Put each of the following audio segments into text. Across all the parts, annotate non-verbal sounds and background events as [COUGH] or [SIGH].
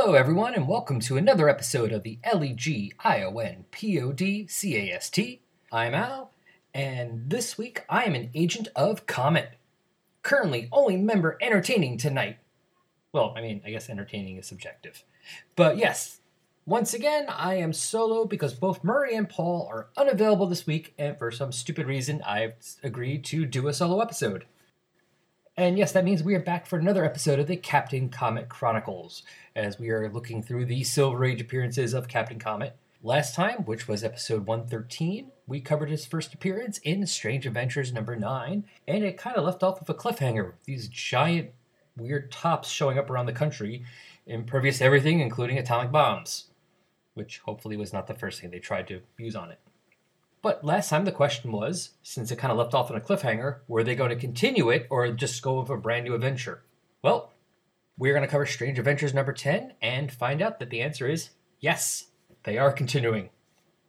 Hello, everyone, and welcome to another episode of the L E G I O N P O D C A S T. I'm Al, and this week I am an agent of Comet. Currently, only member entertaining tonight. Well, I mean, I guess entertaining is subjective. But yes, once again, I am solo because both Murray and Paul are unavailable this week, and for some stupid reason, I've agreed to do a solo episode. And yes, that means we are back for another episode of the Captain Comet Chronicles, as we are looking through the Silver Age appearances of Captain Comet. Last time, which was episode 113, we covered his first appearance in Strange Adventures number 9, and it kind of left off with a cliffhanger. These giant, weird tops showing up around the country, impervious to everything, including atomic bombs, which hopefully was not the first thing they tried to use on it. But last time the question was, since it kind of left off on a cliffhanger, were they going to continue it or just go with a brand new adventure? Well, we're going to cover Strange Adventures number 10 and find out that the answer is yes, they are continuing.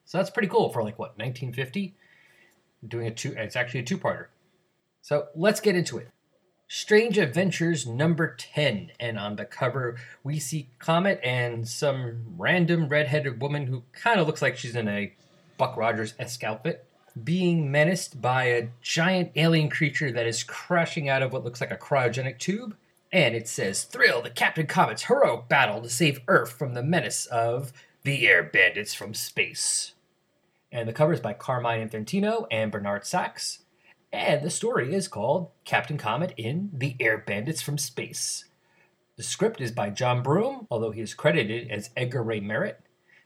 So that's pretty cool for like what, 1950? Doing a two, it's actually a two parter. So let's get into it. Strange Adventures number 10. And on the cover, we see Comet and some random redheaded woman who kind of looks like she's in a Buck Rogers esque outfit, being menaced by a giant alien creature that is crashing out of what looks like a cryogenic tube. And it says, Thrill the Captain Comet's heroic battle to save Earth from the menace of the air bandits from space. And the cover is by Carmine Infantino and Bernard Sachs. And the story is called Captain Comet in The Air Bandits from Space. The script is by John Broome, although he is credited as Edgar Ray Merritt.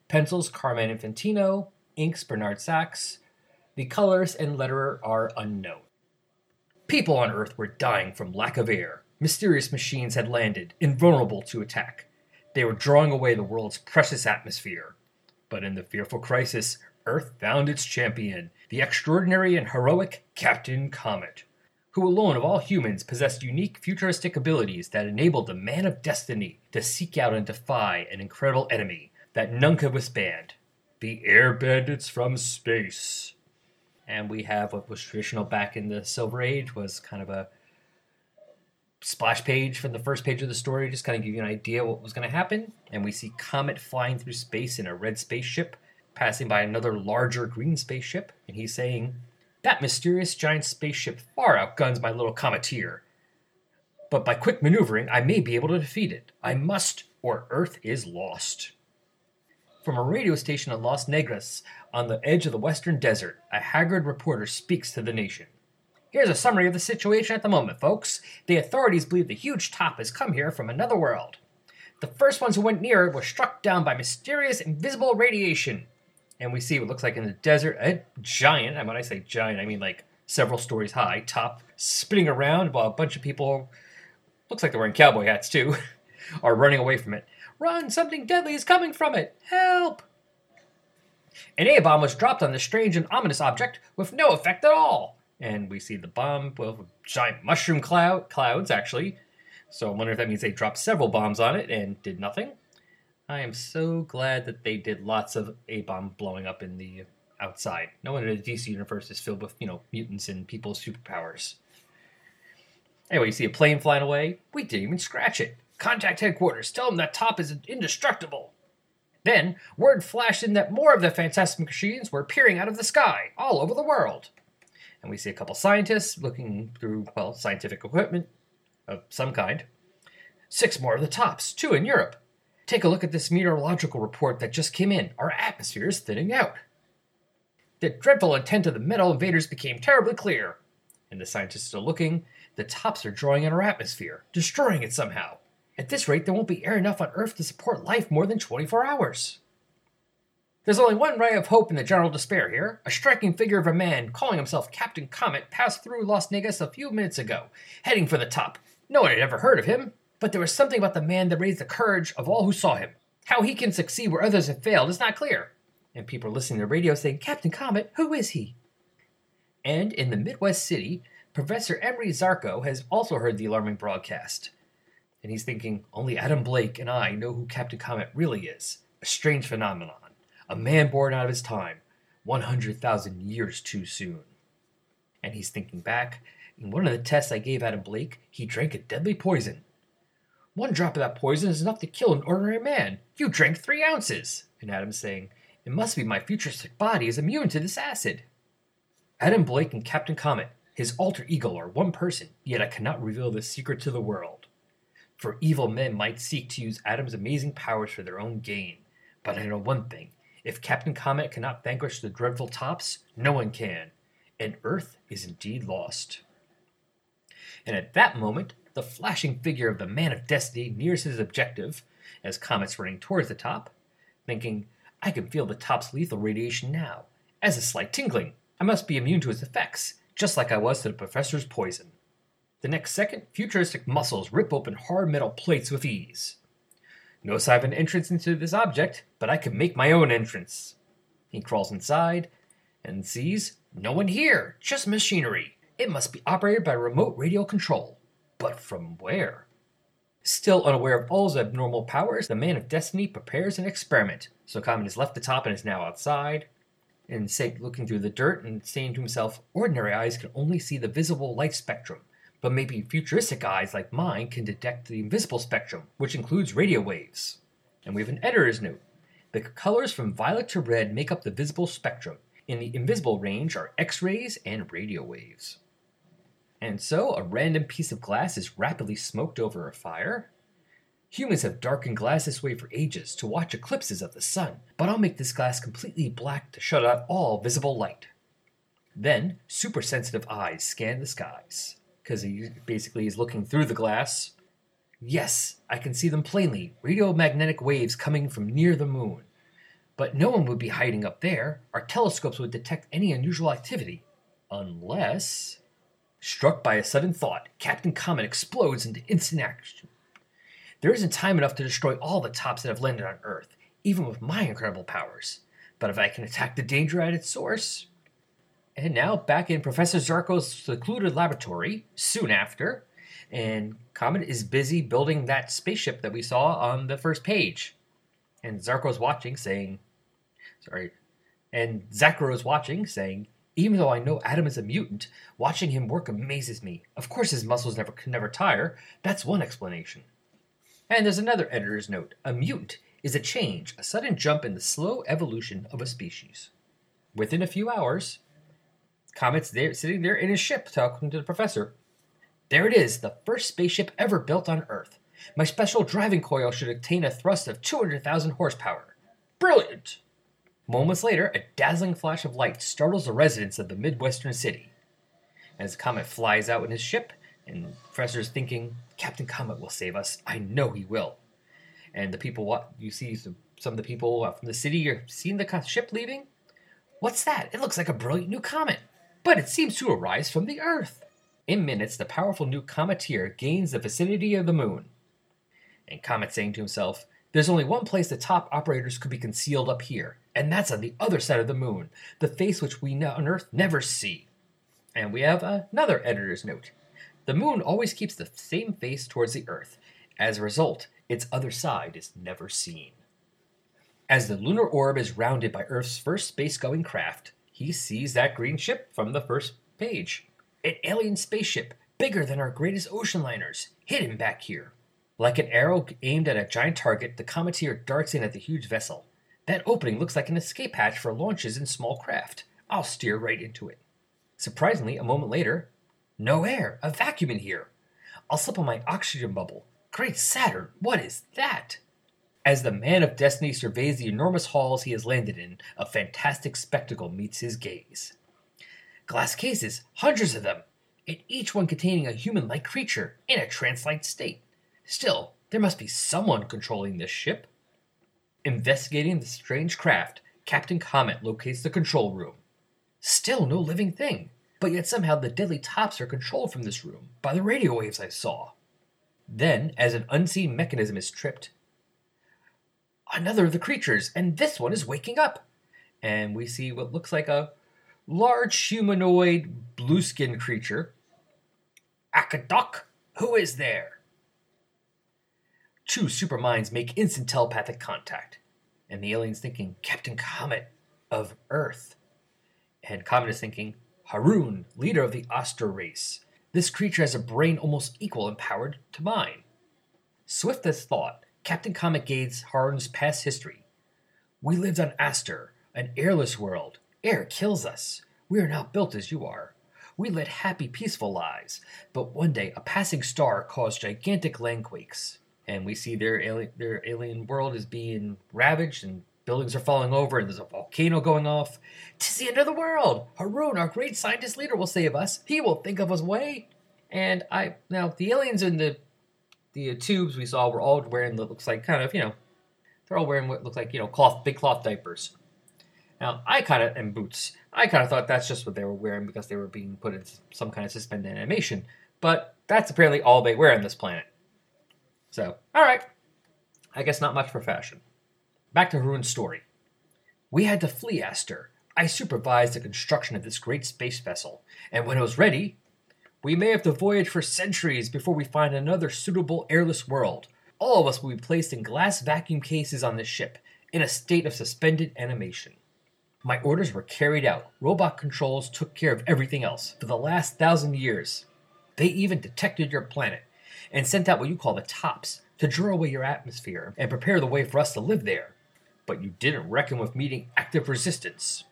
Pencils Carmine Infantino, inks Bernard Sachs. The colors and letterer are unknown. People on Earth were dying from lack of air. Mysterious machines had landed, invulnerable to attack. They were drawing away the world's precious atmosphere. But in the fearful crisis, Earth found its champion, the extraordinary and heroic Captain Comet, who alone of all humans possessed unique futuristic abilities that enabled the man of destiny to seek out and defy an incredible enemy that none could withstand the air bandits from space. And we have what was traditional back in the Silver Age was kind of a splash page from the first page of the story, just kind of give you an idea what was going to happen. And we see Comet flying through space in a red spaceship, passing by another larger green spaceship, and he's saying, That mysterious giant spaceship far outguns my little cometeer. But by quick maneuvering, I may be able to defeat it. I must, or Earth is lost. From a radio station in Las Negras, on the edge of the western desert, a haggard reporter speaks to the nation. Here's a summary of the situation at the moment, folks. The authorities believe the huge top has come here from another world. The first ones who went near it were struck down by mysterious invisible radiation. And we see what looks like in the desert a giant, and when I say giant, I mean like several stories high, top, spinning around while a bunch of people, looks like they're wearing cowboy hats too, [LAUGHS] are running away from it. Run! Something deadly is coming from it! Help! An A bomb was dropped on the strange and ominous object with no effect at all. And we see the bomb with giant mushroom cloud clouds, actually. So I wonder if that means they dropped several bombs on it and did nothing. I am so glad that they did lots of A bomb blowing up in the outside. No wonder the DC universe is filled with, you know, mutants and people's superpowers. Anyway, you see a plane flying away. We didn't even scratch it. Contact headquarters. Tell them that top is indestructible. Then, word flashed in that more of the fantastic machines were appearing out of the sky, all over the world. And we see a couple scientists looking through, well, scientific equipment of some kind. Six more of the tops, two in Europe. Take a look at this meteorological report that just came in. Our atmosphere is thinning out. The dreadful intent of the metal invaders became terribly clear. And the scientists are looking. The tops are drawing in our atmosphere, destroying it somehow. At this rate, there won't be air enough on Earth to support life more than 24 hours. There's only one ray of hope in the general despair here. A striking figure of a man calling himself Captain Comet passed through Las Negas a few minutes ago, heading for the top. No one had ever heard of him, but there was something about the man that raised the courage of all who saw him. How he can succeed where others have failed is not clear. And people are listening to the radio saying, Captain Comet, who is he? And in the Midwest city, Professor Emery Zarko has also heard the alarming broadcast and he's thinking, only Adam Blake and I know who Captain Comet really is. A strange phenomenon. A man born out of his time, 100,000 years too soon. And he's thinking back, in one of the tests I gave Adam Blake, he drank a deadly poison. One drop of that poison is enough to kill an ordinary man. You drank three ounces. And Adam's saying, It must be my futuristic body is immune to this acid. Adam Blake and Captain Comet, his alter ego, are one person, yet I cannot reveal this secret to the world. For evil men might seek to use Adam's amazing powers for their own gain. But I know one thing if Captain Comet cannot vanquish the dreadful tops, no one can, and Earth is indeed lost. And at that moment, the flashing figure of the Man of Destiny nears his objective as Comet's running towards the top, thinking, I can feel the top's lethal radiation now, as a slight tingling. I must be immune to its effects, just like I was to the professor's poison. The next second, futuristic muscles rip open hard metal plates with ease. No sign of an entrance into this object, but I can make my own entrance. He crawls inside and sees no one here, just machinery. It must be operated by remote radio control. But from where? Still unaware of all his abnormal powers, the man of destiny prepares an experiment. So Comet has left the top and is now outside, and say, looking through the dirt and saying to himself, ordinary eyes can only see the visible light spectrum, but maybe futuristic eyes like mine can detect the invisible spectrum, which includes radio waves. And we have an editor's note. The colors from violet to red make up the visible spectrum. In the invisible range are X rays and radio waves. And so, a random piece of glass is rapidly smoked over a fire. Humans have darkened glass this way for ages to watch eclipses of the sun, but I'll make this glass completely black to shut out all visible light. Then, super sensitive eyes scan the skies, because he basically is looking through the glass. Yes, I can see them plainly radiomagnetic waves coming from near the moon. But no one would be hiding up there. Our telescopes would detect any unusual activity. Unless. Struck by a sudden thought, Captain Comet explodes into instant action. There isn't time enough to destroy all the tops that have landed on Earth, even with my incredible powers. But if I can attack the danger at its source. And now, back in Professor Zarko's secluded laboratory, soon after, and Comet is busy building that spaceship that we saw on the first page. And Zarko's watching, saying, Sorry. And Zackro's watching, saying, even though I know Adam is a mutant, watching him work amazes me. Of course, his muscles never can never tire. That's one explanation. And there's another editor's note: a mutant is a change, a sudden jump in the slow evolution of a species. Within a few hours, Comet's there, sitting there in his ship, talking to the professor. There it is, the first spaceship ever built on Earth. My special driving coil should attain a thrust of 200,000 horsepower. Brilliant! Moments later, a dazzling flash of light startles the residents of the midwestern city. As Comet flies out in his ship, and the professor is thinking, Captain Comet will save us. I know he will. And the people, you see some, some of the people from the city are seeing the ship leaving. What's that? It looks like a brilliant new comet, but it seems to arise from the Earth. In minutes, the powerful new cometeer gains the vicinity of the moon. And Comet saying to himself, There's only one place the top operators could be concealed up here, and that's on the other side of the moon, the face which we on Earth never see. And we have another editor's note. The moon always keeps the same face towards the Earth. As a result, its other side is never seen. As the lunar orb is rounded by Earth's first space going craft, he sees that green ship from the first page. An alien spaceship, bigger than our greatest ocean liners, hidden back here. Like an arrow aimed at a giant target, the cometeer darts in at the huge vessel. That opening looks like an escape hatch for launches in small craft. I'll steer right into it. Surprisingly, a moment later, no air, a vacuum in here. I'll slip on my oxygen bubble. Great Saturn, what is that? As the man of destiny surveys the enormous halls he has landed in, a fantastic spectacle meets his gaze. Glass cases, hundreds of them, and each one containing a human like creature in a trance like state. Still, there must be someone controlling this ship. Investigating the strange craft, Captain Comet locates the control room. Still no living thing, but yet somehow the deadly tops are controlled from this room by the radio waves I saw. Then, as an unseen mechanism is tripped, another of the creatures, and this one is waking up. And we see what looks like a large humanoid blue skinned creature. Akadok, who is there? Two superminds make instant telepathic contact, and the alien's thinking, Captain Comet of Earth. And Comet is thinking, Harun, leader of the Ostar race. This creature has a brain almost equal in power to mine. Swift as thought, Captain Comet gauges Harun's past history. We lived on Aster, an airless world. Air kills us. We are not built as you are. We led happy, peaceful lives, but one day a passing star caused gigantic landquakes, and we see their alien, their alien world is being ravaged and buildings are falling over and there's a volcano going off. To the end of the world! Harun, our great scientist leader, will save us. He will think of us way. And I now the aliens in the the tubes we saw were all wearing what looks like kind of you know they're all wearing what looks like you know cloth big cloth diapers. Now I kind of and boots. I kind of thought that's just what they were wearing because they were being put in some kind of suspended animation. But that's apparently all they wear on this planet. So, all right. I guess not much for fashion. Back to Harun's story. We had to flee Aster. I supervised the construction of this great space vessel, and when it was ready, we may have to voyage for centuries before we find another suitable airless world. All of us will be placed in glass vacuum cases on this ship, in a state of suspended animation. My orders were carried out. Robot controls took care of everything else for the last thousand years. They even detected your planet and sent out what you call the tops to draw away your atmosphere and prepare the way for us to live there. But you didn't reckon with meeting active resistance.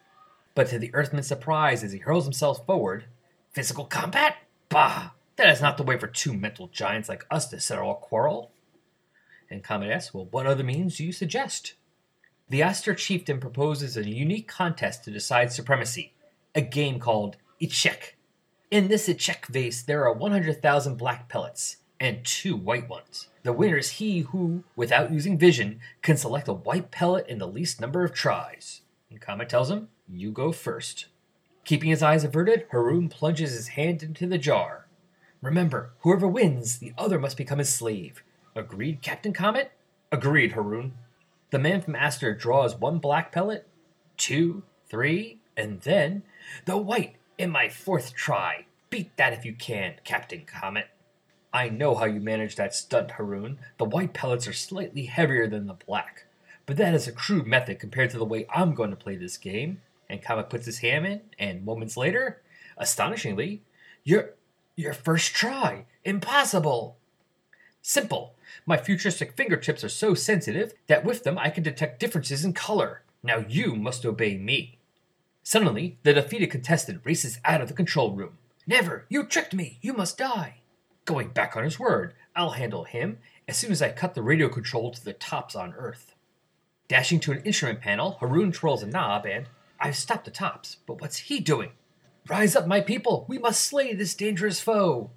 But to the Earthman's surprise, as he hurls himself forward, physical combat? Bah! That is not the way for two mental giants like us to settle a quarrel. And Comet asks, Well, what other means do you suggest? The Aster chieftain proposes a unique contest to decide supremacy, a game called Ichek. In this Ichek vase, there are 100,000 black pellets and two white ones. The winner is he who, without using vision, can select a white pellet in the least number of tries. And Comet tells him, You go first. Keeping his eyes averted, Harun plunges his hand into the jar. Remember, whoever wins, the other must become his slave. Agreed, Captain Comet? Agreed, Harun. The man from Aster draws one black pellet, two, three, and then the white in my fourth try. Beat that if you can, Captain Comet. I know how you manage that stunt, Harun. The white pellets are slightly heavier than the black, but that is a crude method compared to the way I'm going to play this game. And Kama puts his hand in, and moments later, astonishingly, your your first try. Impossible. Simple. My futuristic fingertips are so sensitive that with them I can detect differences in color. Now you must obey me. Suddenly, the defeated contestant races out of the control room. Never! You tricked me! You must die! Going back on his word, I'll handle him as soon as I cut the radio control to the tops on Earth. Dashing to an instrument panel, Harun twirls a knob and. I've stopped the tops, but what's he doing? Rise up, my people! We must slay this dangerous foe!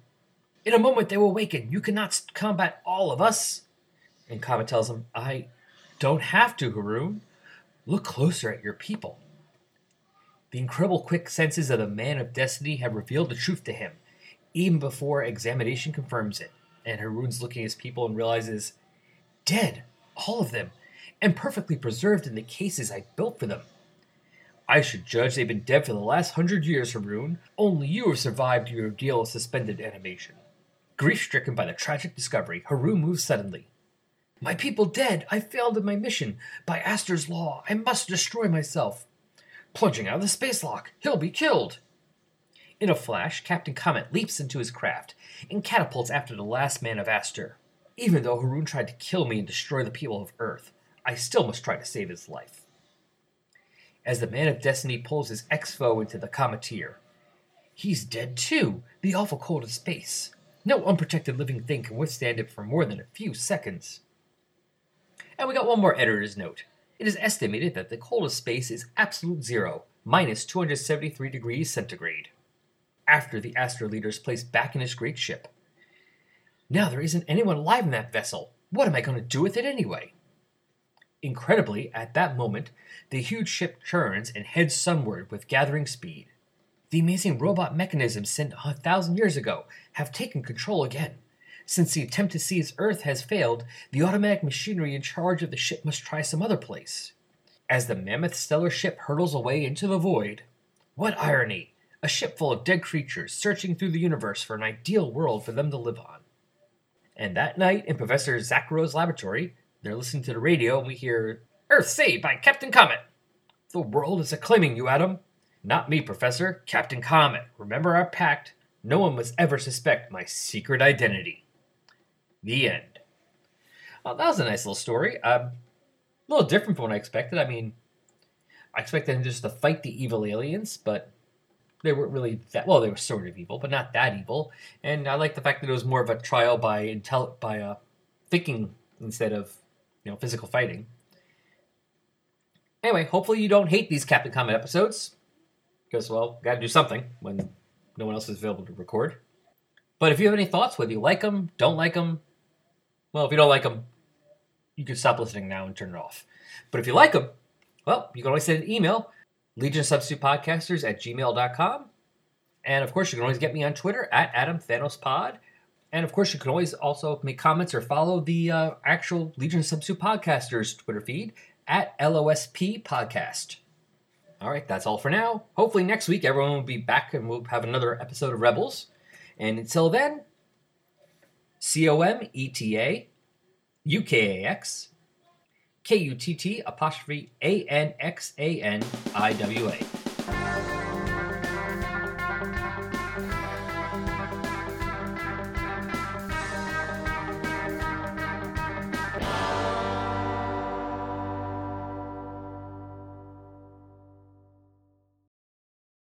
In a moment they will awaken. You cannot combat all of us. And Comet tells him, I don't have to, Harun. Look closer at your people. The incredible quick senses of the man of destiny have revealed the truth to him, even before examination confirms it. And Harun's looking at his people and realizes, dead, all of them, and perfectly preserved in the cases I built for them. I should judge they've been dead for the last hundred years, Harun. Only you have survived your ordeal of suspended animation. Grief stricken by the tragic discovery, Harun moves suddenly. My people dead! I failed in my mission! By Aster's law, I must destroy myself! Plunging out of the space lock, he'll be killed! In a flash, Captain Comet leaps into his craft and catapults after the last man of Aster. Even though Harun tried to kill me and destroy the people of Earth, I still must try to save his life. As the man of destiny pulls his ex foe into the cometeer, he's dead too, the awful cold of space. No unprotected living thing can withstand it for more than a few seconds. And we got one more editor's note. It is estimated that the cold of space is absolute zero, minus 273 degrees centigrade. After the Aster leader is placed back in his great ship. Now there isn't anyone alive in that vessel. What am I going to do with it anyway? Incredibly, at that moment, the huge ship turns and heads sunward with gathering speed. The amazing robot mechanisms sent a thousand years ago have taken control again. Since the attempt to seize Earth has failed, the automatic machinery in charge of the ship must try some other place. As the mammoth stellar ship hurtles away into the void, what irony! A ship full of dead creatures searching through the universe for an ideal world for them to live on. And that night in Professor Zackro's laboratory, they're listening to the radio and we hear, Earth saved by Captain Comet! The world is acclaiming you, Adam. Not me, Professor. Captain Comet. Remember our pact? No one must ever suspect my secret identity. The end. Well, that was a nice little story. Um, a little different from what I expected. I mean, I expected them just to fight the evil aliens, but they weren't really that. Well, they were sort of evil, but not that evil. And I like the fact that it was more of a trial by intel by uh, thinking instead of you know physical fighting. Anyway, hopefully you don't hate these Captain Comet episodes, because well, got to do something when no one else is available to record. But if you have any thoughts, whether you like them, don't like them, well, if you don't like them, you can stop listening now and turn it off. But if you like them, well, you can always send an email, Legion Substitute Podcasters at gmail.com. And of course, you can always get me on Twitter at Adam Thanos Pod. And of course, you can always also make comments or follow the uh, actual Legion of Substitute Podcasters Twitter feed at LOSP Podcast. All right, that's all for now. Hopefully, next week everyone will be back and we'll have another episode of Rebels. And until then, C O M E T A U K A X K U T T apostrophe A N X A N I W A.